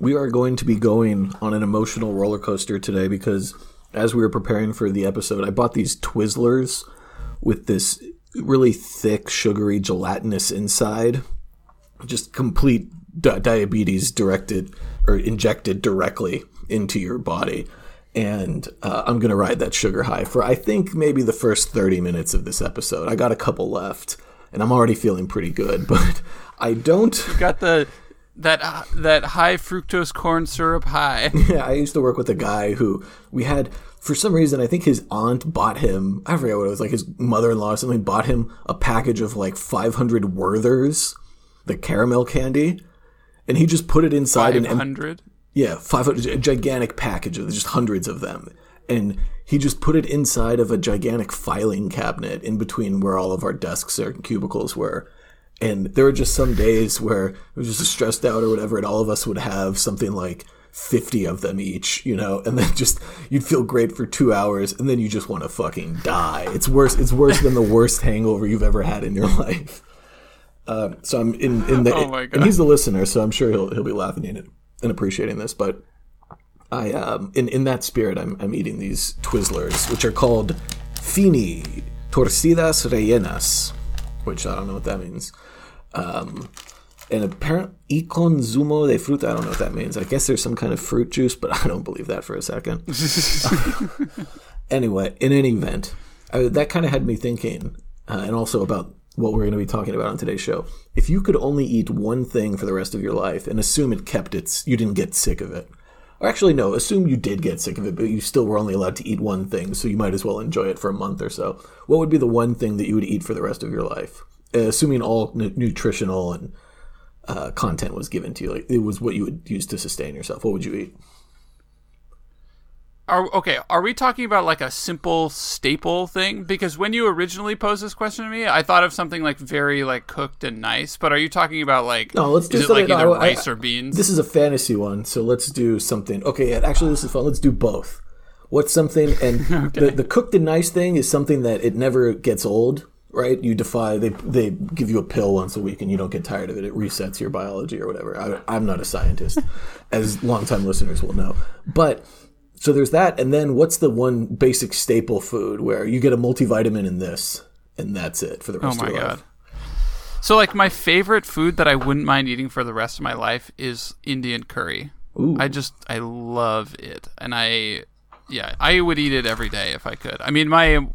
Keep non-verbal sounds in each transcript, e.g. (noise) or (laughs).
we are going to be going on an emotional roller coaster today because as we were preparing for the episode, I bought these Twizzlers with this really thick, sugary, gelatinous inside. Just complete di- diabetes directed or injected directly into your body. And uh, I'm going to ride that sugar high for, I think, maybe the first 30 minutes of this episode. I got a couple left, and I'm already feeling pretty good, (laughs) but I don't. Got the that uh, that high fructose corn syrup high. (laughs) Yeah, I used to work with a guy who we had for some reason. I think his aunt bought him. I forget what it was. Like his mother-in-law or something bought him a package of like 500 Werthers, the caramel candy, and he just put it inside an 500. yeah 500 a gigantic package of just hundreds of them, and he just put it inside of a gigantic filing cabinet in between where all of our desks or cubicles were. And there were just some days where it was just stressed out or whatever, and all of us would have something like 50 of them each, you know, and then just you'd feel great for two hours, and then you just want to fucking die. It's worse. It's worse than the worst hangover you've ever had in your (laughs) life. Uh, so I'm in in the (laughs) Oh and he's the listener, so I'm sure he'll he'll be laughing at it and appreciating this. But I um in in that spirit, I'm I'm eating these Twizzlers, which are called Fini Torcidas Rellenas, which I don't know what that means. Um, and apparently, y con zumo de fruta. I don't know what that means. I guess there's some kind of fruit juice, but (laughs) I don't believe that for a second. (laughs) anyway, in any event, I, that kind of had me thinking, uh, and also about what we're going to be talking about on today's show. If you could only eat one thing for the rest of your life and assume it kept its, you didn't get sick of it. Or actually, no, assume you did get sick of it, but you still were only allowed to eat one thing, so you might as well enjoy it for a month or so. What would be the one thing that you would eat for the rest of your life? Uh, assuming all nu- nutritional and uh, content was given to you, like it was what you would use to sustain yourself. What would you eat? Are okay? Are we talking about like a simple staple thing? Because when you originally posed this question to me, I thought of something like very like cooked and nice. But are you talking about like No, let's do something. like either no, I- rice or beans? This is a fantasy one, so let's do something. Okay, actually, this is fun. Let's do both. What's something, and (laughs) the, the cooked and nice thing is something that it never gets old, right? You defy. They they give you a pill once a week, and you don't get tired of it. It resets your biology or whatever. I, I'm not a scientist, (laughs) as longtime listeners will know. But so there's that, and then what's the one basic staple food where you get a multivitamin in this, and that's it for the oh rest my of your god. life? So like my favorite food that I wouldn't mind eating for the rest of my life is Indian curry. Ooh. I just I love it, and I yeah I would eat it every day if I could. I mean my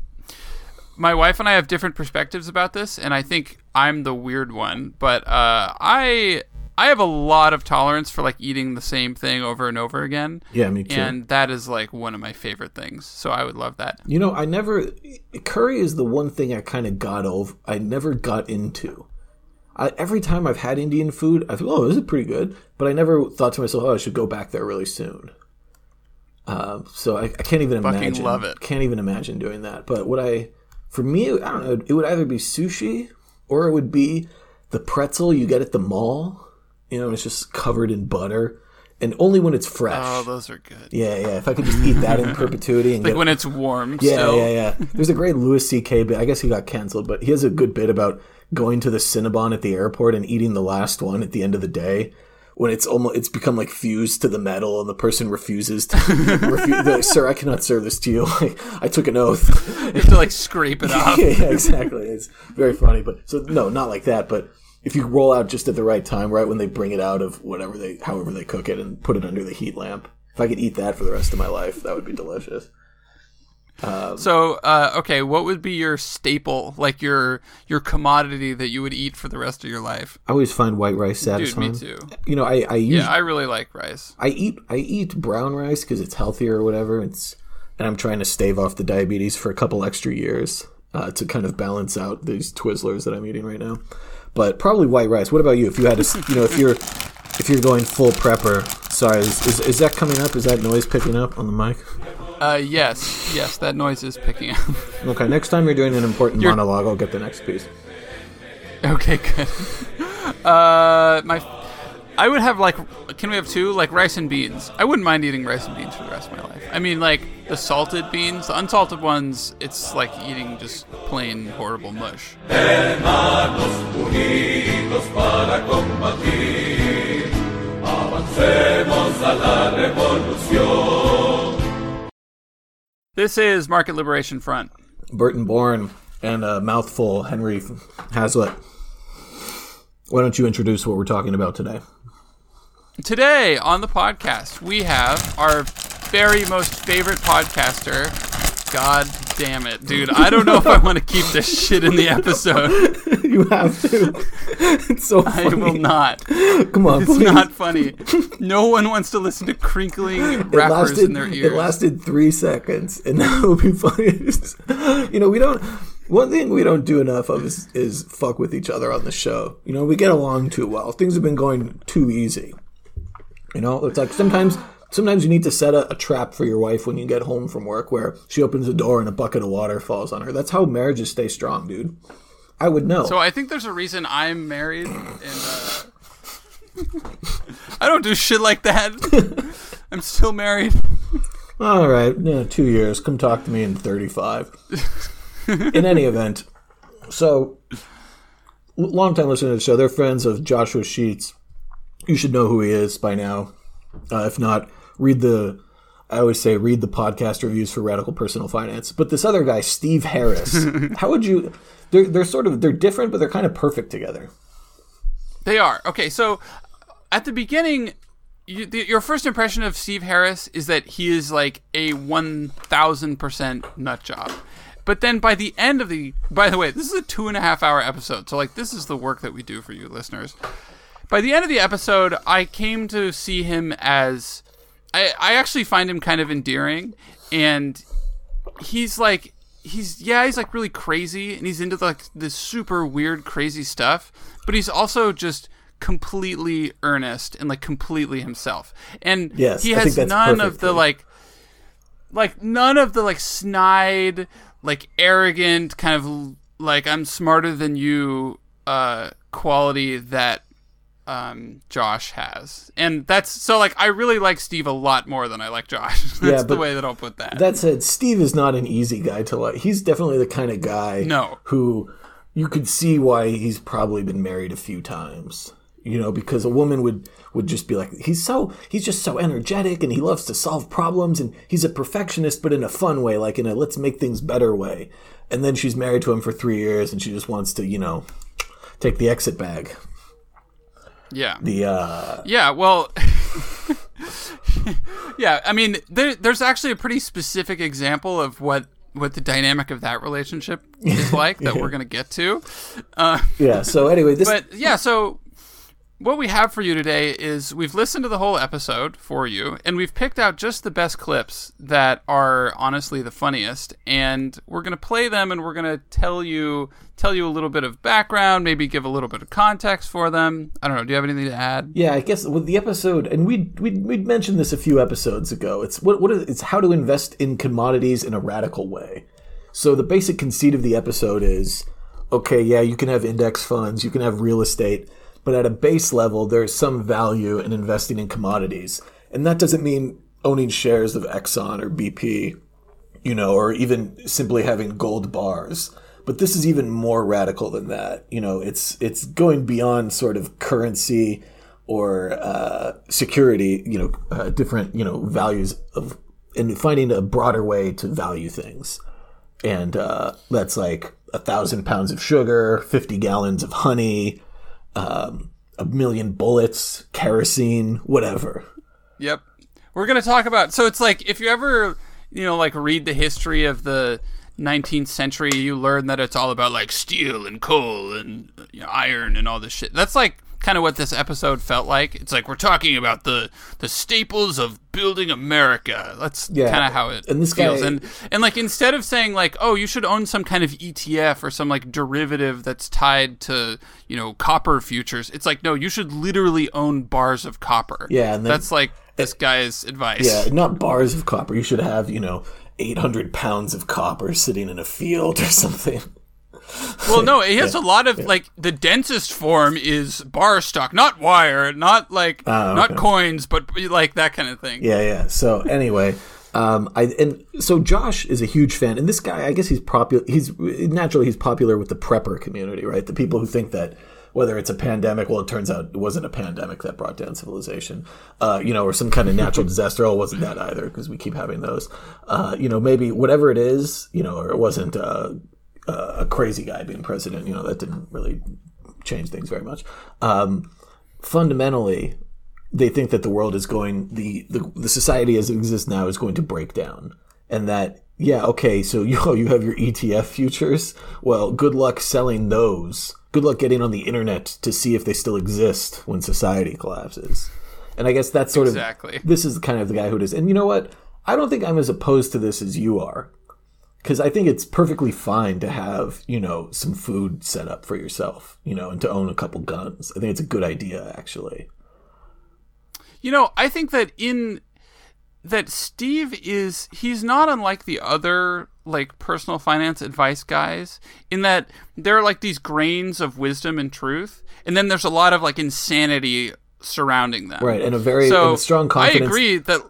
my wife and I have different perspectives about this, and I think I'm the weird one. But uh, I I have a lot of tolerance for like eating the same thing over and over again. Yeah, me too. And that is like one of my favorite things. So I would love that. You know, I never curry is the one thing I kind of got over. I never got into. I, every time I've had Indian food, I feel, oh, this is pretty good. But I never thought to myself, oh, I should go back there really soon. Uh, so I, I can't even Fucking imagine. love it. Can't even imagine doing that. But what I, for me, I don't know. It would either be sushi or it would be the pretzel you get at the mall. You know, it's just covered in butter, and only when it's fresh. Oh, those are good. yeah, yeah. If I could just eat that in (laughs) perpetuity and Like get when it's warm. yeah, still. yeah, yeah. There's a great Louis C.K. bit. I guess he got canceled, but he has a good bit about going to the Cinnabon at the airport and eating the last one at the end of the day. When it's almost it's become like fused to the metal, and the person refuses to. (laughs) refu- like, Sir, I cannot serve this to you. (laughs) Like, I took an oath. You have to like scrape it off. yeah, yeah, exactly. It's very funny, but so no, not like that. But if you roll out just at the right time, right when they bring it out of whatever they, however they cook it, and put it under the heat lamp. If I could eat that for the rest of my life, that would be delicious. So, uh, okay, what would be your staple, like your your commodity that you would eat for the rest of your life? I always find white rice Dude, satisfying. me too. You know, I I use Yeah, I really like rice. I eat I eat brown rice because it's healthier or whatever. It's and I'm trying to stave off the diabetes for a couple extra years uh, to kind of balance out these Twizzlers that I'm eating right now. But probably white rice. What about you? If you had to, (laughs) you know, if you're if you're going full prepper. Sorry, is, is, is that coming up? Is that noise picking up on the mic? Uh, yes, yes, that noise is picking up. (laughs) Okay, next time you're doing an important You're- monologue, I'll get the next piece. okay, good. (laughs) Uh, my, I would have like, can we have two? Like rice and beans. I wouldn't mind eating rice and beans for the rest of my life. I mean, like the salted beans, the unsalted ones, it's like eating just plain horrible mush. This is Market Liberation Front. Burton Bourne and a mouthful, Henry Hazlitt. Why don't you introduce what we're talking about today? Today on the podcast, we have our very most favorite podcaster. God damn it, dude. I don't know if I want to keep this shit in the episode. (laughs) you have to. It's so funny. I will not. Come on, It's please. not funny. No one wants to listen to crinkling It wrappers lasted, in their ears. it lasted three seconds, and (laughs) now it would be funny. (laughs) you know, we don't. One thing we don't do enough of is, is fuck with each other on the show. You know, we get along too well. Things have been going too easy. You know, it's like sometimes sometimes you need to set a, a trap for your wife when you get home from work, where she opens the door and a bucket of water falls on her. That's how marriages stay strong, dude. I would know. So I think there's a reason I'm married, and uh, (laughs) I don't do shit like that. (laughs) I'm still married. All right, yeah, two years. Come talk to me in 35. in any event, so long time listener to the show, they're friends of Joshua Sheats. You should know who he is by now. Uh, if not, read the. I always say read the podcast reviews for Radical Personal Finance. But this other guy, Steve Harris, (laughs) how would you? They're they're sort of they're different, but they're kind of perfect together. They are okay. So at the beginning, you, the, your first impression of Steve Harris is that he is like a one thousand percent nut job. But then by the end of the, by the way, this is a two and a half hour episode. So like this is the work that we do for you listeners. By the end of the episode, I came to see him as, I, I actually find him kind of endearing, and he's like he's yeah he's like really crazy and he's into like this super weird crazy stuff but he's also just completely earnest and like completely himself. And Yes, he has none of the like like none of the like snide like arrogant kind of like i'm smarter than you uh quality that um Josh has. And that's so like I really like Steve a lot more than I like Josh. (laughs) that's Yeah, the way that I'll put that. That said, Steve is not an easy guy to like. He's definitely the kind of guy No. who you could see why he's probably been married a few times. You know, because a woman would would just be like, he's so he's just so energetic and he loves to solve problems and he's a perfectionist, but in a fun way, like in a let's make things better way. And then she's married to him for three years and she just wants to, you know, take the exit bag. Yeah. The uh Yeah, well, (laughs) yeah. I mean, there, there's actually a pretty specific example of what what the dynamic of that relationship is (laughs) like that we're gonna get to. Uh, yeah. So anyway, this (laughs) but yeah, so what we have for you today is we've listened to the whole episode for you, and we've picked out just the best clips that are honestly the funniest, and we're gonna play them, and we're gonna tell you tell you a little bit of background, maybe give a little bit of context for them. I don't know. Do you have anything to add? Yeah, I guess with the episode, and we we we mentioned this a few episodes ago. It's what what is it's how to invest in commodities in a radical way. So the basic conceit of the episode is, okay, yeah, you can have index funds, you can have real estate, but at a base level, there's some value in investing in commodities, and that doesn't mean owning shares of Exxon or BP, you know, or even simply having gold bars. But this is even more radical than that. You know, it's it's going beyond sort of currency or uh, security. You know, uh, different you know values of and finding a broader way to value things. And uh, that's like a thousand pounds of sugar, fifty gallons of honey, um, a million bullets, kerosene, whatever. Yep. We're going to talk about so it's like if you ever, you know, like read the history of the 19th century, you learn that it's all about like steel and coal and you know, iron and all this shit. That's like kind of what this episode felt like. It's like we're talking about the the staples of building America. That's Yeah. kind of how it And this feels. guy- and and like instead of saying like, oh, you should own some kind of ETF or some like derivative that's tied to you know copper futures, it's like no, you should literally own bars of copper. Yeah, and then- that's like this guy's advice. Yeah, not bars of copper. You should have, you know, 800 pounds of copper sitting in a field or (laughs) something. Well, no, he has a lot of like the densest form is bar stock, not wire, not like Ah, not okay. coins, but like that kind of thing. Yeah, yeah. So anyway, um, I and so Josh is a huge fan, and this guy, I guess he's popular. He's naturally he's popular with the prepper community, right? The people who think that whether it's a pandemic. Well, it turns out it wasn't a pandemic that brought down civilization, uh, you know, or some kind of natural (laughs) disaster. Oh, it wasn't that either because we keep having those. Uh, you know, maybe whatever it is, you know, or it wasn't uh, uh, a crazy guy being president. You know, that didn't really change things very much. Um, fundamentally, they think that the world is going the, the the society as it exists now is going to break down, and that yeah, okay, so (laughs) you you have your ETF futures. Well, good luck selling those. Good luck getting on the internet to see if they still exist when society collapses. And I guess that's sort Exactly. of this is kind of the guy who does. And you know what? I don't think I'm as opposed to this as you are. Because I think it's perfectly fine to have, you know, some food set up for yourself, you know, and to own a couple guns. I think it's a good idea, actually. You know, I think that in that Steve is he's not unlike the other like personal finance advice guys in that there are like these grains of wisdom and truth and then there's a lot of like insanity surrounding them. Right, and a very So and a strong I agree that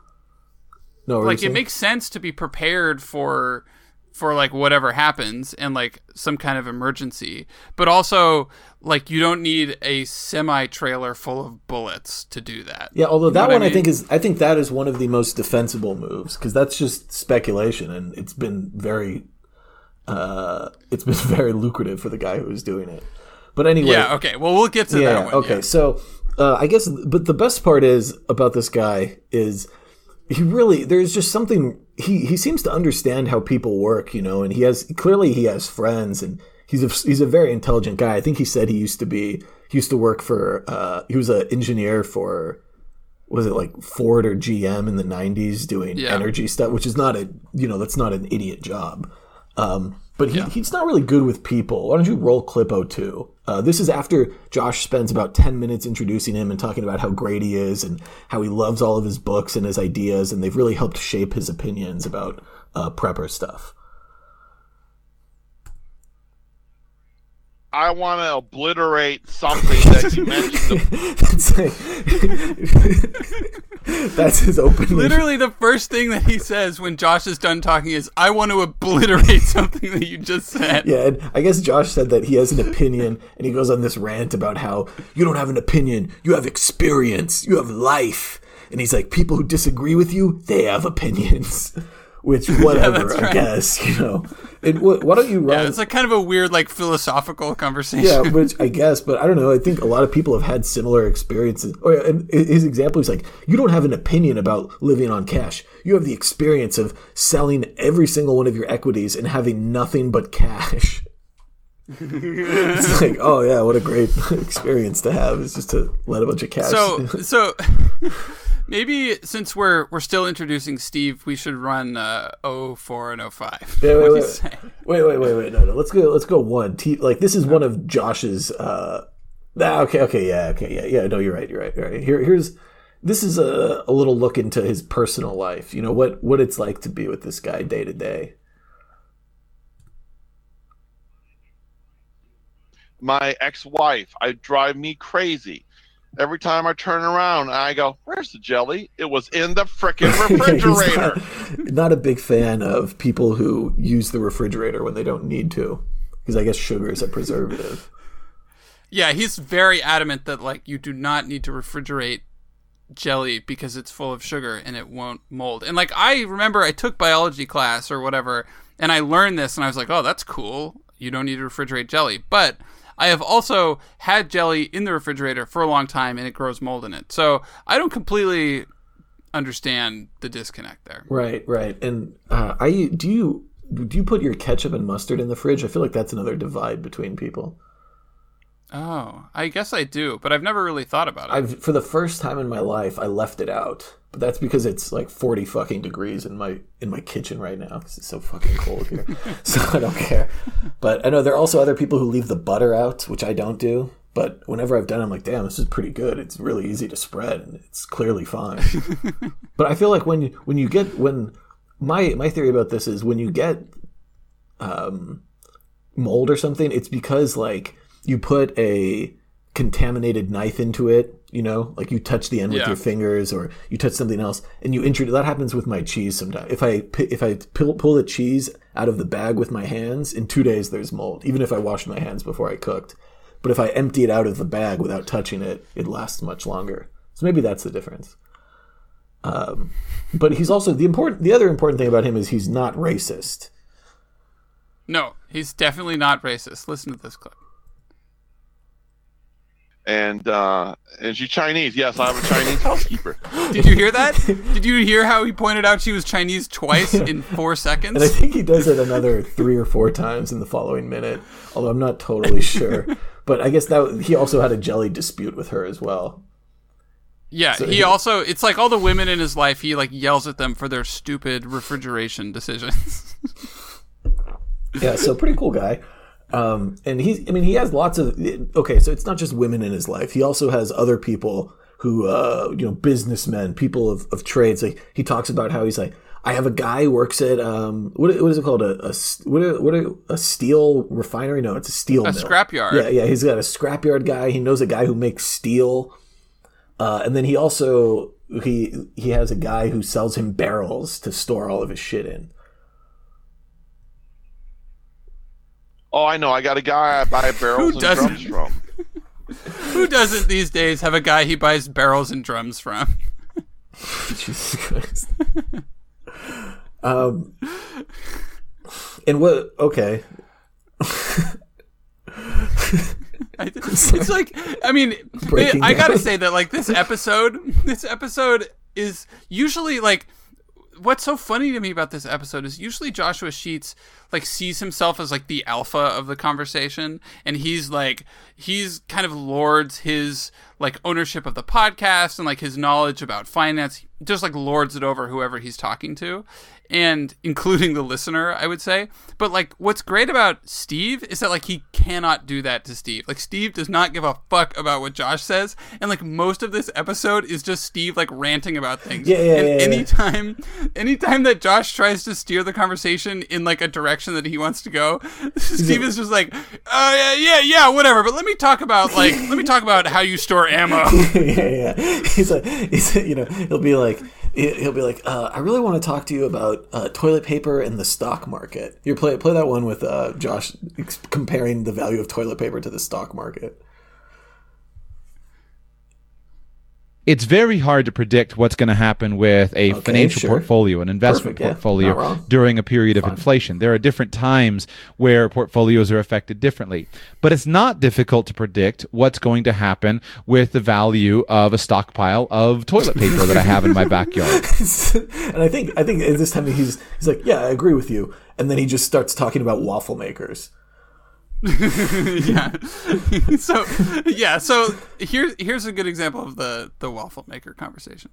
No, what were you like it saying? makes sense to be prepared for for like whatever happens and like some kind of emergency but also like you don't need a semi trailer full of bullets to do that Yeah, although that what I one I, mean? think is I think that is one of the most defensible moves because that's just speculation and it's been very uh it's been (laughs) very lucrative for the guy who was doing it. But anyway, yeah okay well we'll get to yeah, that one okay. yeah. So uh, I guess, but the best part is about this guy is he really there's just something he he seems to understand how people work, you know, and he has clearly he has friends and he's a he's a very intelligent guy. I think he said he used to be he used to work for uh, he was an engineer for was it like Ford or GM in the 90s doing Yeah. energy stuff, which is not a you know that's not an idiot job. Um, but he, Yeah. he's not really good with people. Why don't you roll clip 02? Uh, this is after Josh spends about 10 minutes introducing him and talking about how great he is and how he loves all of his books and his ideas, and they've really helped shape his opinions about uh, prepper stuff. I want to obliterate something that you mentioned. (laughs) Like- (laughs) that's his opening. literally the first thing that he says when josh is done talking is i want to obliterate (laughs) something that you just said Yeah, and I guess Josh said that he has an opinion, and he goes on this rant about how you don't have an opinion, you have experience, you have life. And he's like, people who disagree with you, they have opinions. Which, (laughs) whatever, I right. guess, (laughs) you know. And wh- why don't you run? yeah, it's like kind of a weird like philosophical conversation Yeah, which (laughs) I guess, but I don't know. I think a lot of people have had similar experiences. Oh, and his example is like, you don't have an opinion about living on cash. You have the experience of selling every single one of your equities and having nothing but cash. it's like, oh yeah, what a great experience to have is just to let a bunch of cash. so so maybe since we're we're still introducing steve we should run uh 04 and 05 Yeah, (laughs) What wait, wait, wait, wait, wait, wait, no, no. Let's go. Let's go one. T- like this is one of Josh's. uh ah, Okay, okay, yeah, okay, yeah, yeah. No, you're right. You're right. You're right. Here, here's. This is a, a little look into his personal life. You know what what it's like to be with this guy day to day. My ex-wife, I drive me crazy. Every time I turn around, I go, "Where's the jelly? It was in the frickin' (laughs) He's refrigerator." not, not a big fan of people who use the refrigerator when they don't need to, because I guess sugar is a preservative. yeah he's very adamant that like you do not need to refrigerate jelly because it's full of sugar and it won't mold and like i remember i took biology class or whatever and i learned this and i was like oh that's cool you don't need to refrigerate jelly but i have also had jelly in the refrigerator for a long time and it grows mold in it so i don't completely understand the disconnect there Right, right. And uh, I do you do you put your ketchup and mustard in the fridge? I feel like that's another divide between people. Oh i guess i do but i've never really thought about it I've for the first time in my life I left it out, but that's because it's like forty fucking degrees in my in my kitchen right now because it's so fucking cold here. (laughs) (laughs) so I don't care. But I know there are also other people who leave the butter out, which I don't do. But whenever I've done, it, I'm like, damn, this is pretty good. It's really easy to spread, and it's clearly fine. (laughs) but I feel like when you, when you get when my my theory about this is when you get um, mold or something, it's because like you put a contaminated knife into it. You know, like you touch the end with your fingers, or you touch something else, and you introduce. That happens with my cheese sometimes. If I if I pull, pull the cheese out of the bag with my hands, in two days there's mold, even if I washed my hands before I cooked. But if I empty it out of the bag without touching it, it lasts much longer. So maybe that's the difference. Um, but he's also the important. The other important thing about him is he's not racist. No, he's definitely not racist. Listen to this clip. And uh, and she's Chinese. Yes, I have a Chinese (laughs) housekeeper. Did you hear that? Did you hear how he pointed out she was Chinese twice in (laughs) four seconds? And I think he does it another three or four times in the following minute, although I'm not totally (laughs) sure. but I guess that he also had a jelly dispute with her as well. Yeah, so he, he also it's like all the women in his life he like yells at them for their stupid refrigeration decisions. yeah, so pretty cool guy. Um, and he's, I mean, he has lots of, okay, so it's not just women in his life. He also has other people who, uh, you know, businessmen, people of, of trades. Like he talks about how he's like, I have a guy who works at, um, what, what is it called? A, a what, what a, a steel refinery? No, it's a steel a mill. scrapyard. Yeah. Yeah. He's got a scrapyard guy. He knows a guy who makes steel. Uh, and then he also, he, he has a guy who sells him barrels to store all of his shit in. Oh, I know. I got a guy I buy barrels and drums from. (laughs) Who doesn't these days have a guy he buys barrels and drums from? (laughs) Jesus Christ. um, and what? Okay. (laughs) it's like I mean, I gotta say that like this episode, this episode is usually like what's so funny to me about this episode is usually Joshua Sheats like sees himself as like the alpha of the conversation and he's like he's kind of lords his like ownership of the podcast and like his knowledge about finance. Just like lords it over whoever he's talking to and including the listener, I would say. But like what's great about Steve is that like he cannot do that to Steve. Like Steve does not give a fuck about what Josh says, and like most of this episode is just Steve like ranting about things. Yeah, yeah, and yeah, anytime yeah. anytime that Josh tries to steer the conversation in like a direction that he wants to go, (laughs) Steve is just like, uh yeah, yeah, yeah, whatever. But let me talk about like let me talk about how you store ammo. (laughs) yeah, yeah. He's like he's you know, he'll be like he'll be like, uh, "I really want to talk to you about uh, toilet paper and the stock market." You play play that one with uh, Josh comparing the value of toilet paper to the stock market. It's very hard to predict what's going to happen with a okay, financial sure. portfolio, an investment Perfect, portfolio yeah. during a period of Fine. inflation. There are different times where portfolios are affected differently. But it's not difficult to predict what's going to happen with the value of a stockpile of toilet paper that I have in my backyard. (laughs) and I think I think this time he's he's like, "Yeah, I agree with you." And then he just starts talking about waffle makers. (laughs) yeah. (laughs) so yeah, so here's here's a good example of the the waffle maker conversation.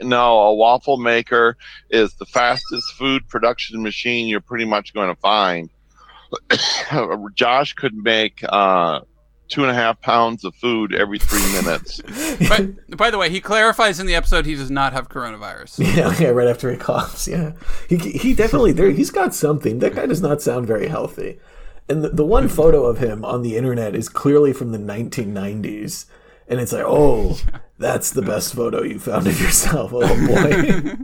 No, a waffle maker is the fastest food production machine you're pretty much going to find. (coughs) Josh could make uh, two and a half pounds of food every three minutes. (laughs) but by the way, he clarifies in the episode he does not have coronavirus. (laughs) Yeah, yeah, right after he coughs. Yeah, he he definitely there. He's got something. That guy does not sound very healthy. And the, the one photo of him on the internet is clearly from the 1990s, and it's like, oh, that's the best photo you found of yourself. Oh boy.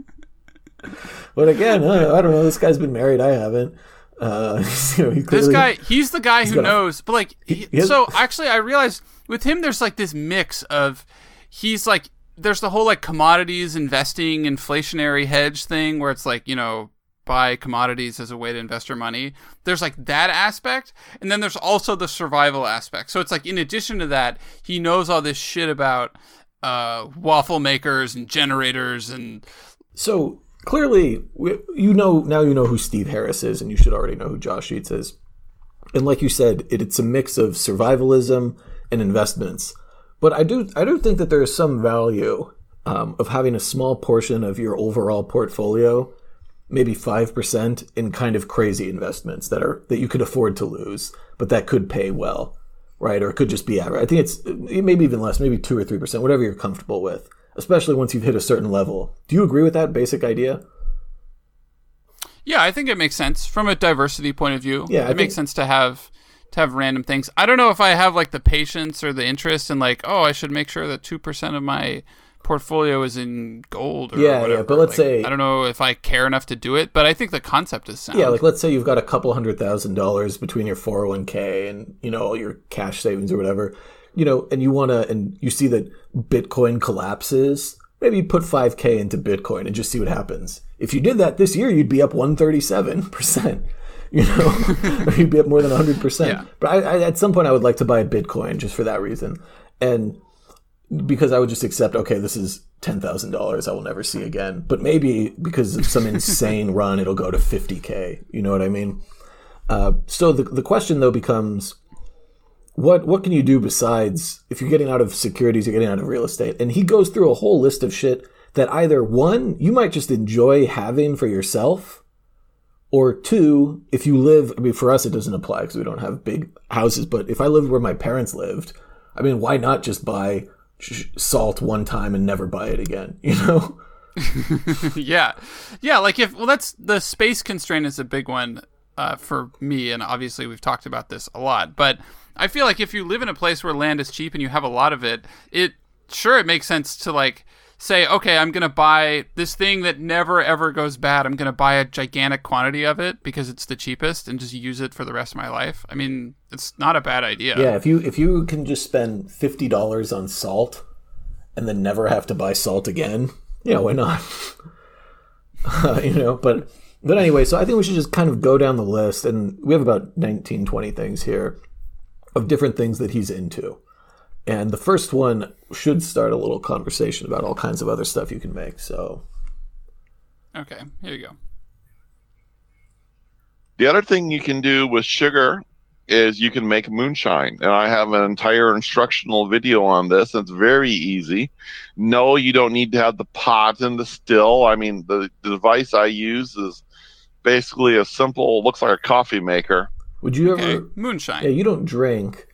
(laughs) but again, I don't know. This guy's been married. I haven't. Uh, (laughs) clearly, this guy, he's the guy who knows. But like, he, he so actually, I realized with him, there's like this mix of he's like, there's the whole like commodities investing, inflationary hedge thing where it's like, you know, buy commodities as a way to invest your money. There's like that aspect, and then there's also the survival aspect. So it's like in addition to that, he knows all this shit about uh, waffle makers and generators and. So clearly, you know now you know who Steve Harris is, and you should already know who Josh Sheats is. And like you said, it, it's a mix of survivalism and investments. But I do I do think that there is some value um, of having a small portion of your overall portfolio, maybe five percent, in kind of crazy investments that are that you could afford to lose, but that could pay well, right? Or it could just be average. I think it's maybe even less, maybe two or three percent, whatever you're comfortable with especially once you've hit a certain level. Do you agree with that basic idea? Yeah, I think it makes sense from a diversity point of view. Yeah, it think... makes sense to have to have random things. I don't know if I have like the patience or the interest in like, oh, I should make sure that two percent of my portfolio is in gold. yeah, whatever. yeah. But let's like, say I don't know if I care enough to do it, but I think the concept is sound. Yeah, like let's say you've got a couple hundred thousand dollars between your 401k and you know all your cash savings or whatever, you know, and you want to, and you see that Bitcoin collapses. Maybe put 5k into Bitcoin and just see what happens. If you did that this year, you'd be up 137 percent. (laughs) You know, or (laughs) you'd be up more than 100%. yeah. But I, I, at some point, I would like to buy a Bitcoin just for that reason, and because I would just accept, okay, this is ten thousand dollars I will never see again. But maybe because of some insane (laughs) run, it'll go to fifty k. You know what I mean? Uh, so the the question though becomes, what what can you do besides if you're getting out of securities, you're getting out of real estate? And he goes through a whole list of shit that either one you might just enjoy having for yourself, or two, if you live. I mean, for us it doesn't apply because we don't have big houses. But if I lived where my parents lived, I mean, why not just buy salt one time and never buy it again, (laughs) you know? (laughs) yeah. Yeah, like if well that's the space constraint is a big one uh, for me and obviously we've talked about this a lot, but I feel like if you live in a place where land is cheap and you have a lot of it, it sure it makes sense to like say, okay, I'm going to buy this thing that never ever goes bad. I'm going to buy a gigantic quantity of it because it's the cheapest and just use it for the rest of my life. I mean, it's not a bad idea. Yeah, if you if you can just spend $50 on salt and then never have to buy salt again, yeah, why not? (laughs) you know, but but anyway, so I think we should just kind of go down the list and we have about 19 20 things here of different things that he's into. And the first one should start a little conversation about all kinds of other stuff you can make. So, okay, here you go. The other thing you can do with sugar is you can make moonshine. And I have an entire instructional video on this. It's very easy. No, you don't need to have the pot and the still. I mean, the, the device I use is basically a simple, looks like a coffee maker. Would you okay. ever moonshine? Yeah, you don't drink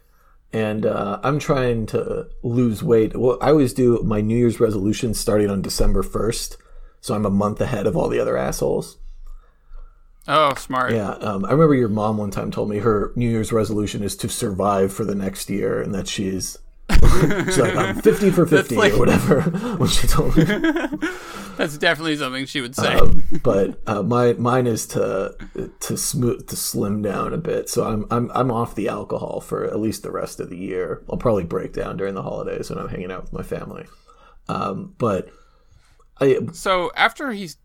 and uh, I'm trying to lose weight. Well, I always do my New Year's resolution starting on December 1st, so I'm a month ahead of all the other assholes. Oh, smart. Yeah, um, I remember your mom one time told me her New Year's resolution is to survive for the next year, and that she's (laughs) She's like, I'm 50 for 50 like, or whatever (laughs) when she told me. (laughs) That's definitely something she would say. Um, but uh, my mine is to to smooth to slim down a bit. So I'm I'm I'm off the alcohol for at least the rest of the year. I'll probably break down during the holidays when I'm hanging out with my family. Um, but I so after he's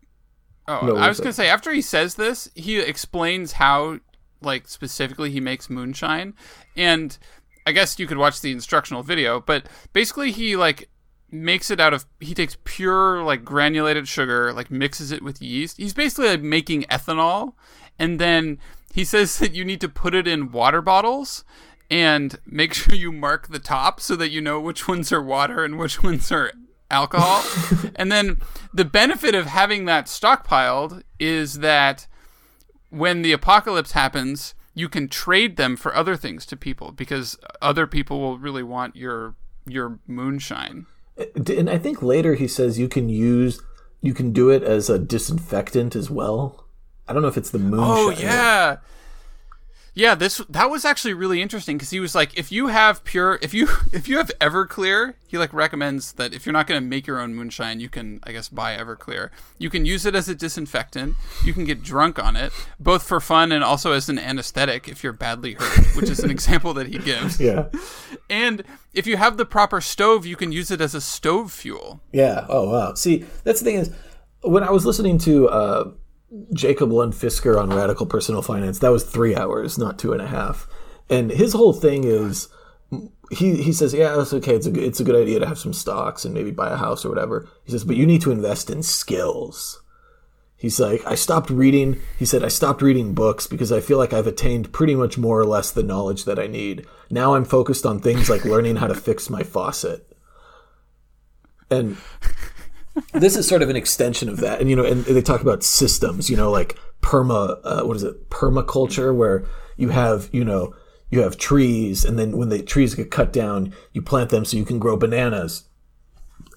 oh no, I was gonna say after he says this, he explains how like specifically he makes moonshine and I guess you could watch the instructional video, but basically he like makes it out of he takes pure like granulated sugar, like mixes it with yeast. He's basically like making ethanol and then he says (laughs) that you need to put it in water bottles and make (laughs) sure you mark the top so that you know which ones are water and which ones are alcohol. (laughs) and then the benefit of having that stockpiled is that when the apocalypse happens, you can trade them for other things to people because other people will really want your your moonshine. Uh, and I think later he says you can use you can do it as a disinfectant as well. I don't know if it's the oh, moonshine. Oh yeah. Yeah, this that was actually really interesting because he was like, if you have pure, if you (laughs) if you have Everclear, he like recommends that if you're not going to make your own moonshine, you can I guess buy Everclear. You can use it as a disinfectant. You can get drunk on it, both for fun and also as an anesthetic if you're badly hurt, which is an (laughs) example that he gives. Yeah. (laughs) And if you have the proper stove, you can use it as a stove fuel. Yeah. Oh wow. See, that's the thing is, when I was listening to. uh Jacob Lund Fisker on Radical Personal Finance, that was three hours, not two and a half. And his whole thing is he he says, yeah, it's okay. It's a it's a good idea to have some stocks and maybe buy a house or whatever. He says, but you need to invest in skills. He's like, I stopped reading. He said, I stopped reading books because I feel like I've attained pretty much more or less the knowledge that I need. Now I'm focused on things like learning how to fix my faucet. And this is sort of an extension of that. And you know, and they talk about systems. You know, like perma. Uh, what is it? Permaculture, where you have you know you have trees, and then when the trees get cut down, you plant them so you can grow bananas.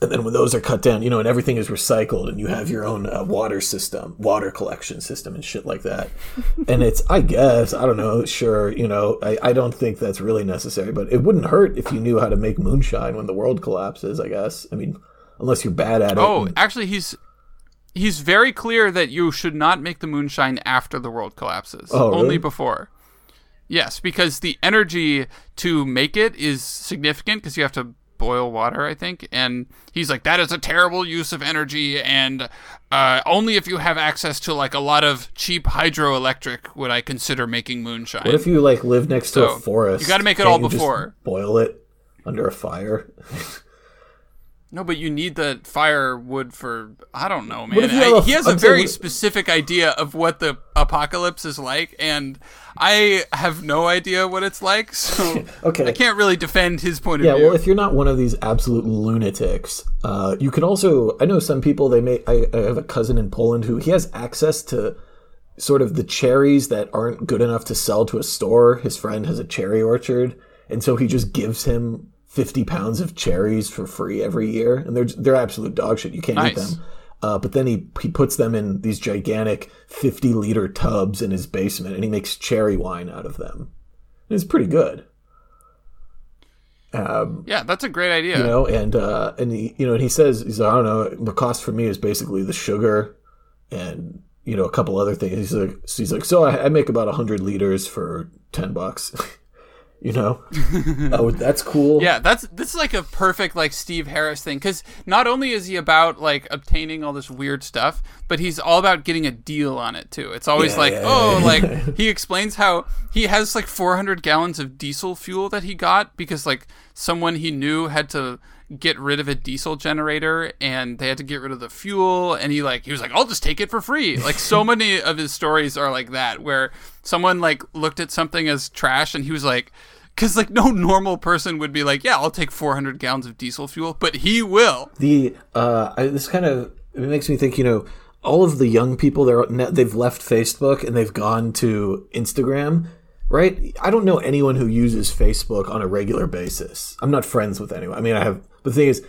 And then when those are cut down, you know, and everything is recycled, and you have your own uh, water system, water collection system, and shit like that. (laughs) and it's, I guess, I don't know, sure, you know, I, I don't think that's really necessary, but it wouldn't hurt if you knew how to make moonshine when the world collapses. I guess. I mean, unless you're bad at it. Oh, and... actually, he's he's very clear that you should not make the moonshine after the world collapses. Oh, really? Only before. Yes, because the energy to make it is significant because you have to boil water, I think. And he's like, that is a terrible use of energy, and uh, only if you have access to like a lot of cheap hydroelectric would I consider making moonshine. What if you like live next to a forest? You got to make it all before. boil it under a fire. (laughs) No, but you need the firewood for I don't know, man. I, he has a very specific idea of what the apocalypse is like, and I have no idea what it's like. So (laughs) okay. I can't really defend his point yeah, of view. Yeah, well, if you're not one of these absolute lunatics, uh, you can also. I know some people. They may. I, I have a cousin in Poland who he has access to sort of the cherries that aren't good enough to sell to a store. His friend has a cherry orchard, and so he just gives him 50 pounds of cherries for free every year, and they're they're absolute dog shit. You can't nice. eat them. Uh, but then he he puts them in these gigantic 50 liter tubs in his basement, and he makes cherry wine out of them. it's pretty good. Um, yeah, that's a great idea. You know, and uh, and he you know, and he says he's like, I don't know the cost for me is basically the sugar and you know a couple other things. He's like so he's like so I, I make about hundred liters for ten bucks. (laughs) you know? Oh that's cool. (laughs) Yeah that's this is like a perfect like steve harris thing because not only is he about like obtaining all this weird stuff but he's all about getting a deal on it too. It's always yeah, like yeah, oh yeah. like (laughs) he explains how he has like 400 gallons of diesel fuel that he got because like someone he knew had to get rid of a diesel generator and they had to get rid of the fuel and he like he was like I'll just take it for free. Like so (laughs) many of his stories are like that where someone like looked at something as trash and he was like cuz like no normal person would be like, "Yeah, I'll take 400 gallons of diesel fuel," but he will. The uh I, this kind of it makes me think, you know, all of the young people they're they've left Facebook and they've gone to Instagram right? I don't know anyone who uses Facebook on a regular basis. I'm not friends with anyone. I mean, I have the thing is,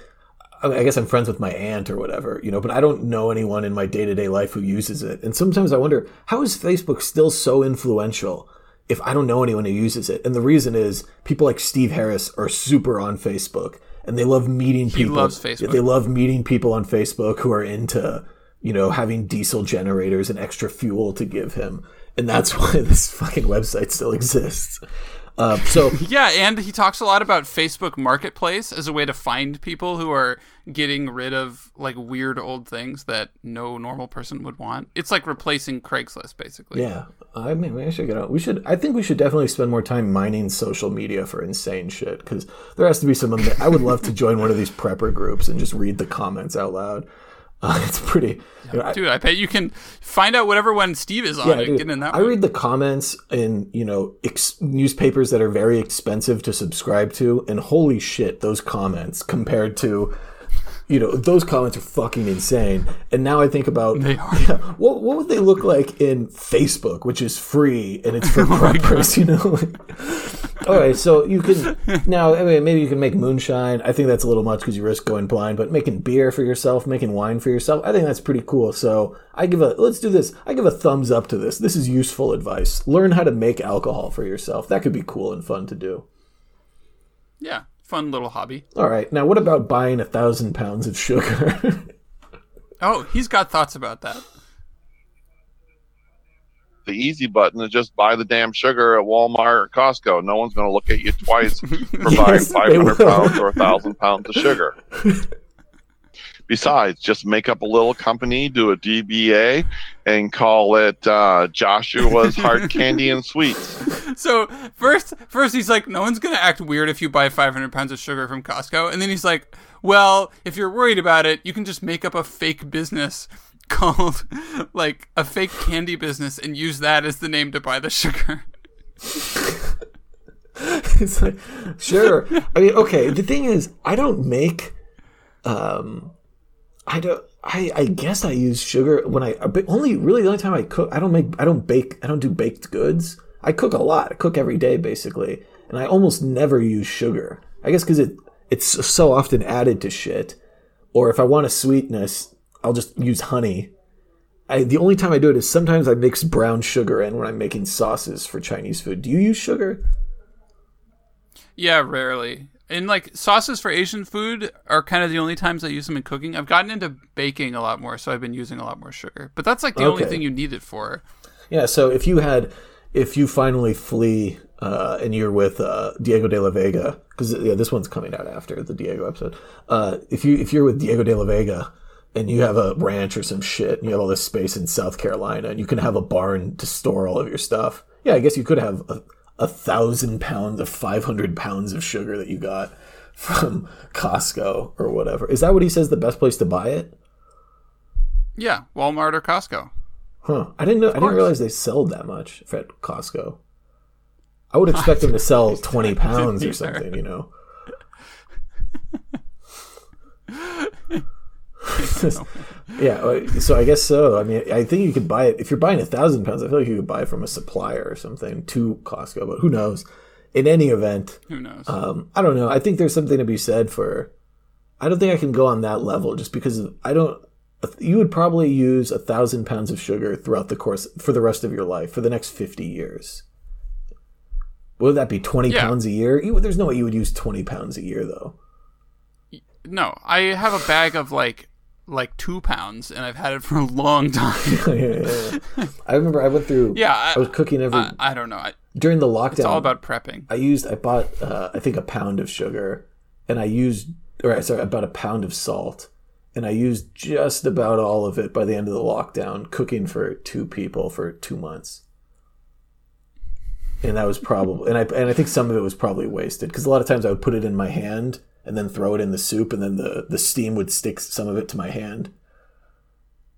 I guess I'm friends with my aunt or whatever, you know, but I don't know anyone in my day to day life who uses it. And sometimes I wonder, how is Facebook still so influential if I don't know anyone who uses it? And the reason is people like Steve Harris are super on Facebook and they love meeting people. He loves Facebook. They love meeting people on Facebook who are into, you know, having diesel generators and extra fuel to give him. And that's (laughs) why this fucking website still exists. Uh, so (laughs) yeah, and he talks a lot about Facebook Marketplace as a way to find people who are getting rid of like weird old things that no normal person would want. It's like replacing Craigslist, basically. Yeah, I mean, we should get out. We should. I think we should definitely spend more time mining social media for insane shit because there has to be some. I would love to join one of these prepper groups and just read the comments out loud. Uh, (laughs) it's pretty, dude. I, bet you can find out whatever one Steve is on yeah, get in that. I one. read the comments in you know ex- newspapers that are very expensive to subscribe to, and holy shit, those comments compared to you know those comments are fucking insane. And now i think about they are. (laughs) Yeah, what, what would they look like in facebook which is free and it's for (laughs) oh preppers you know? All right so you can now I mean, maybe you can make moonshine. I think that's a little much because you risk going blind but making beer for yourself making wine for yourself i think that's pretty cool. So i give a let's do this. I give a thumbs up to this. This is useful advice. Learn how to make alcohol for yourself. That could be cool and fun to do. Yeah fun little hobby. All right. Now, what about buying a thousand pounds of sugar? (laughs) oh, he's got thoughts about that. The easy button is just buy the damn sugar at Walmart or Costco. No one's going to look at you twice (laughs) for buying 500 pounds or a thousand pounds of sugar. (laughs) Besides, just make up a little company, do a DBA, and call it uh, Joshua's Hard (laughs) Candy and Sweets. So first, first he's like, no one's gonna act weird if you buy 500 pounds of sugar from Costco, and then he's like, well, if you're worried about it, you can just make up a fake business (laughs) called like a fake candy business and use that as the name to buy the sugar. (laughs) it's like, sure. I mean, okay. The thing is, I don't make um I don't. I, I guess I use sugar when I only really the only time I cook. I don't make. I don't bake. I don't do baked goods. I cook a lot. I cook every day basically, and I almost never use sugar. I guess because it it's so often added to shit. Or if I want a sweetness, I'll just use honey. I, the only time I do it is sometimes I mix brown sugar in when I'm making sauces for Chinese food. Do you use sugar? Yeah, rarely. And like sauces for Asian food are kind of the only times I use them in cooking. I've gotten into baking a lot more, so I've been using a lot more sugar. But that's like the okay. only thing you need it for. Yeah. So if you had, if you finally flee uh, and you're with uh, Diego de la Vega, because yeah, this one's coming out after the Diego episode. Uh, if you if you're with Diego de la Vega and you have a ranch or some shit, and you have all this space in South Carolina, and you can have a barn to store all of your stuff. Yeah, I guess you could have a, a thousand pounds of 500 pounds of sugar that you got from Costco or whatever. Is that what he says the best place to buy it? Yeah, Walmart or Costco. Huh. I didn't know. I didn't realize they sold that much at Costco. I would expect (laughs) them to sell 20 (laughs) pounds or something, you know. (laughs) yeah, so I guess so. I mean, I think you could buy it if you're buying a thousand pounds. I feel like you could buy it from a supplier or something to Costco, but who knows? In any event, who knows? Um, I don't know. I think there's something to be said for. I don't think I can go on that level just because of, I don't. You would probably use a thousand pounds of sugar throughout the course for the rest of your life for the next fifty years. Would that be twenty yeah. pounds a year? You, there's no way you would use twenty pounds a year though. No, I have a bag of like like two pounds, and I've had it (laughs) for a long time. (laughs) yeah, yeah. I remember I went through. Yeah, I, I was cooking every. I, I don't know. I, during the lockdown, it's all about prepping. I used. I bought. Uh, I think a pound of sugar, and I used. Or sorry, about a pound of salt, and I used just about all of it by the end of the lockdown, cooking for two people for two months. And that was probably, and I and I think some of it was probably wasted because a lot of times I would put it in my hand and then throw it in the soup and then the, the steam would stick some of it to my hand.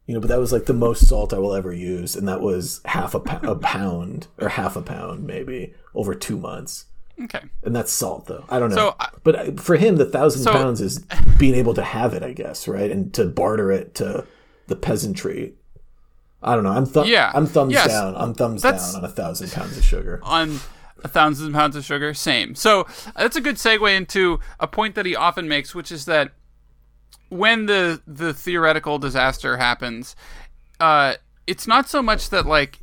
You know, but that was like the most salt I will ever use, and that was half a, a pound or half a pound maybe over two months. Okay. And that's salt, though. I don't know. So, but for him, the thousand so, pounds is (laughs) being able to have it, I guess, right, and to barter it to the peasantry. I don't know. I'm th- yeah. I'm thumbs yes. down. I'm thumbs down on a thousand pounds of sugar. On a thousand pounds of sugar, same. So that's a good segue into a point that he often makes, which is that when the the theoretical disaster happens, uh, it's not so much that like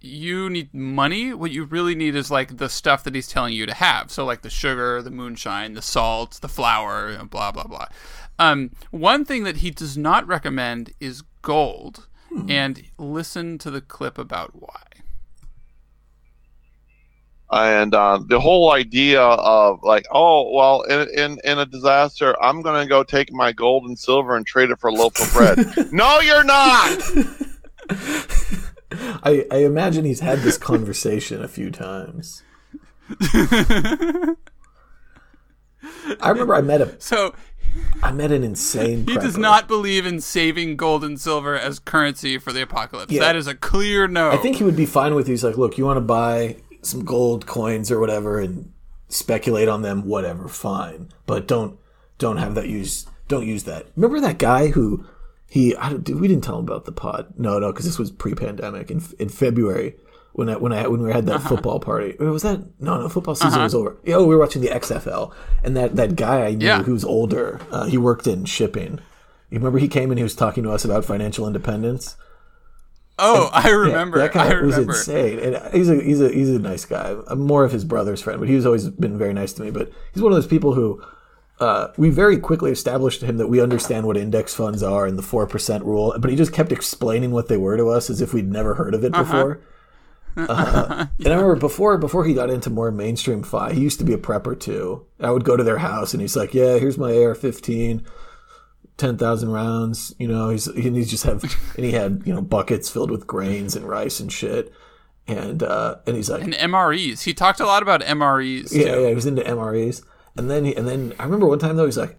you need money. What you really need is like the stuff that he's telling you to have. So like the sugar, the moonshine, the salt, the flour, blah blah blah. Um, one thing that he does not recommend is gold. Hmm. And listen to the clip about why and uh, the whole idea of like, oh well, in in, in a disaster, I'm gonna go take my gold and silver and trade it for a loaf of bread. (laughs) no, you're not. (laughs) I I imagine he's had this conversation a few times. I remember I met him so I met an insane. He does not believe in saving gold and silver as currency for the apocalypse. Yeah. That is a clear no. I think he would be fine with. He's like, look, you want to buy some gold coins or whatever and speculate on them, whatever, fine. But don't don't have that use. Don't use that. Remember that guy who he I don't, we didn't tell him about the pod. No, no, because this was pre-pandemic in in February when I when I when we had that uh-huh. football party. Was that no no football season uh-huh. was over. Yeah, oh, we were watching the XFL, and that that guy I knew yeah. who's older. Uh, he worked in shipping. You remember he came and he was talking to us about financial independence. Oh, and, I remember. Yeah, that guy I was insane, and he's a he's a he's a nice guy. I'm more of his brother's friend, but he's always been very nice to me. But he's one of those people who uh, we very quickly established to him that we understand what index funds are and the four percent rule, but he just kept explaining what they were to us as if we'd never heard of it uh-huh. before. (laughs) Uh, yeah. And I remember before before he got into more mainstream fi, he used to be a prepper too. I would go to their house and he's like, "Yeah, here's my AR-15." Ten thousand rounds. You know, he's and he just have (laughs) and he had you know buckets filled with grains and rice and shit. And uh, and he's like and MREs. He talked a lot about MREs. Too. Yeah, yeah, he was into MREs. And then he, and then I remember one time though he's like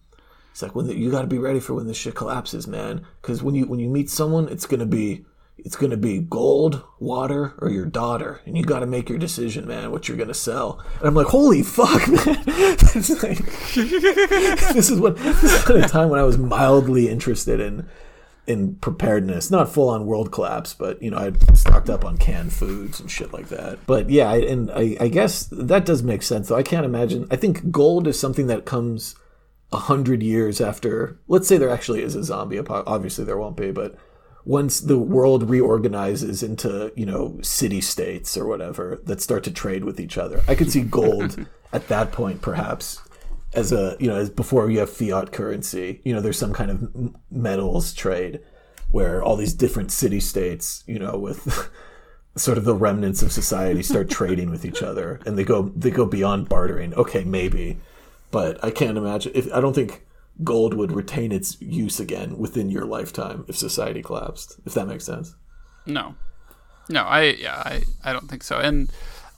he's like when the, you got to be ready for when this shit collapses, man. Because when you when you meet someone, it's gonna be it's going to be gold, water, or your daughter. And you got to make your decision, man, what you're going to sell. And I'm like, holy fuck, (laughs) man. like, (laughs) this is what this is at a time when I was mildly interested in in preparedness. Not full on world collapse, but, you know, I stocked up on canned foods and shit like that. But yeah, I, and I, I guess that does make sense, though. I can't imagine. I think gold is something that comes a hundred years after. Let's say there actually is a zombie apocalypse. Obviously, there won't be, but once the world reorganizes into you know city states or whatever that start to trade with each other i could see (laughs) gold at that point perhaps as a you know as before you have fiat currency. You know, there's some kind of metals trade where all these different city states, you know, with (laughs) sort of the remnants of society start (laughs) trading with each other and they go they go beyond bartering. Okay, maybe. But I can't imagine if I don't think gold would retain its use again within your lifetime if society collapsed, if that makes sense. No. No, I yeah, I, I don't think so. And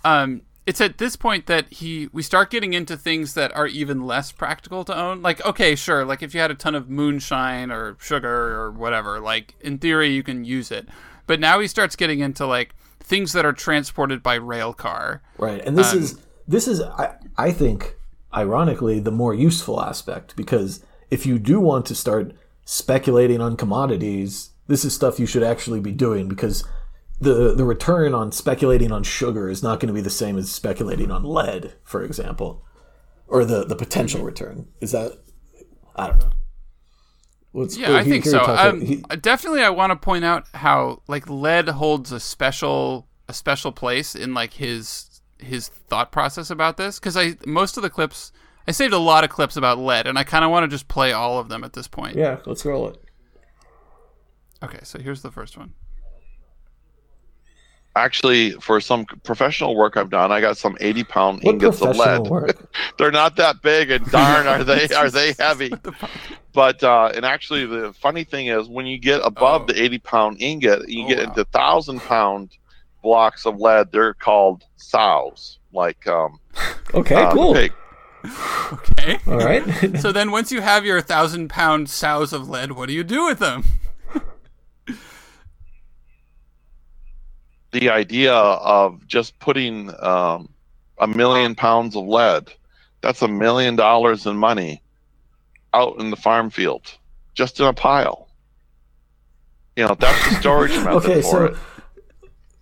um it's at this point that he we start getting into things that are even less practical to own. Like, okay, sure, like if you had a ton of moonshine or sugar or whatever, like in theory you can use it. But now he starts getting into like things that are transported by rail car. Right. And this um, is this is I, I think ironically the more useful aspect because if you do want to start speculating on commodities, this is stuff you should actually be doing because the the return on speculating on sugar is not going to be the same as speculating on lead, for example, or the the potential return. Is that I don't know. What's, yeah, I think so. Um, he, definitely, I want to point out how like lead holds a special a special place in like his his thought process about this because I most of the clips I saved a lot of clips about lead and I kind of want to just play all of them at this point. Yeah, let's roll it. Okay, so here's the first one actually for some professional work I've done, I got some 80 pound what ingots of lead. (laughs) They're not that big, and darn, are they (laughs) are they heavy? But uh, and actually, the funny thing is, when you get above oh. the 80 pound ingot, you oh, get wow. into thousand pound blocks of lead. They're called sows, like um, (laughs) okay, uh, cool. Pig. Okay. All right. (laughs) so then, once you have your thousand pound sows of lead, what do you do with them? the idea of just putting um, a million pounds of lead, that's a million dollars in money out in the farm field, just in a pile. You know, that's the storage (laughs) method okay, for so it.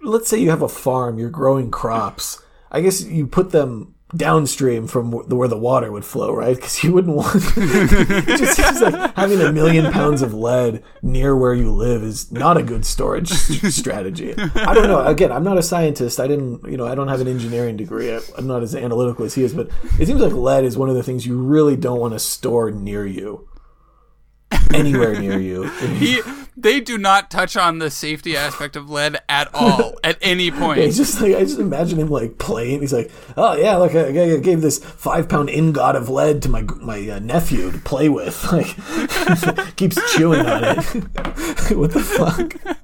Let's say you have a farm, you're growing crops. I guess you put them downstream from where the water would flow, right? Because you wouldn't want (laughs) just like having a million pounds of lead near where you live is not a good storage strategy. I don't know. Again, I'm not a scientist. I didn't, you know, I don't have an engineering degree. I'm not as analytical as he is, but it seems like lead is one of the things you really don't want to store near you anywhere near you. he, they do not touch on the safety aspect of lead at all (laughs) at any point. Yeah, just like I just imagine him like playing. He's like, "Oh yeah, look, I, I gave this five pound ingot of lead to my my uh, nephew to play with." (laughs) Like, (laughs) keeps chewing on it. what the fuck?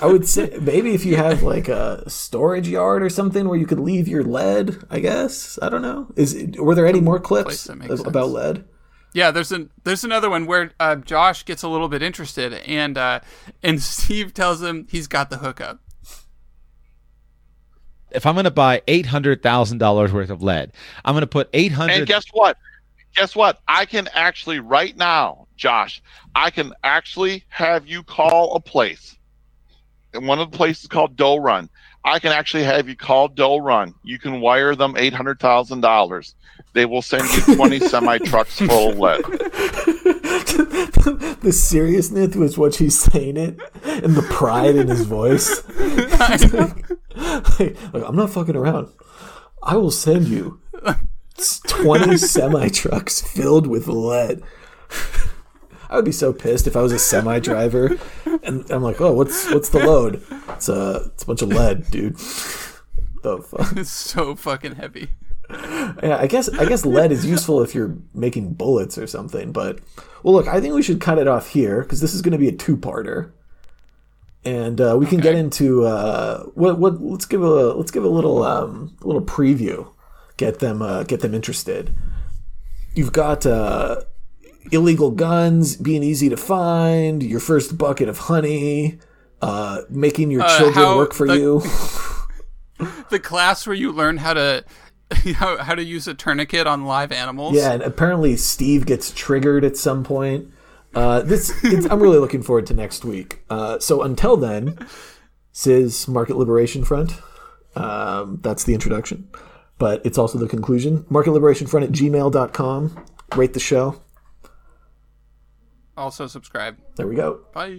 I would say maybe if you have like a storage yard or something where you could leave your lead. I guess I don't know. Is were there any more clips about lead? Yeah, there's an there's another one where uh, Josh gets a little bit interested, and uh, and (laughs) Steve tells him he's got the hookup. If I'm going to buy eight hundred thousand dollars worth of lead, I'm going to put eight hundred. And guess what? Guess what? I can actually right now, Josh. I can actually have you call a place, and one of the places called Doe Run. I can actually have you call Doe Run. You can wire them eight hundred thousand dollars. They will send you twenty semi trucks full of lead. (laughs) the seriousness with which he's saying it, and the pride in his voice. (laughs) like, I'm not fucking around. I will send you twenty semi trucks filled with lead. I would be so pissed if I was a semi driver, and I'm like, "Oh, what's what's the load? It's a it's a bunch of lead, dude." the fuck? (laughs) It's so fucking heavy. Yeah, I guess I guess lead is useful if you're making bullets or something. But well, look, I think we should cut it off here because this is going to be a two-parter, and uh, we can get into uh, what what. Let's give a let's give a little um, a little preview. Get them uh, get them interested. You've got uh, illegal guns being easy to find, your first bucket of honey, uh, making your uh, children work for the, you. (laughs) the class where you learn how to (laughs) how, how to use a tourniquet on live animals. Yeah, and apparently Steve gets triggered at some point. Uh, this I'm really looking forward to next week. Uh, so until then, CIS Market Liberation Front. Um, that's the introduction, but it's also the conclusion. Market Liberation Front at gmail.com. Rate the show. Also subscribe. There we go. Bye.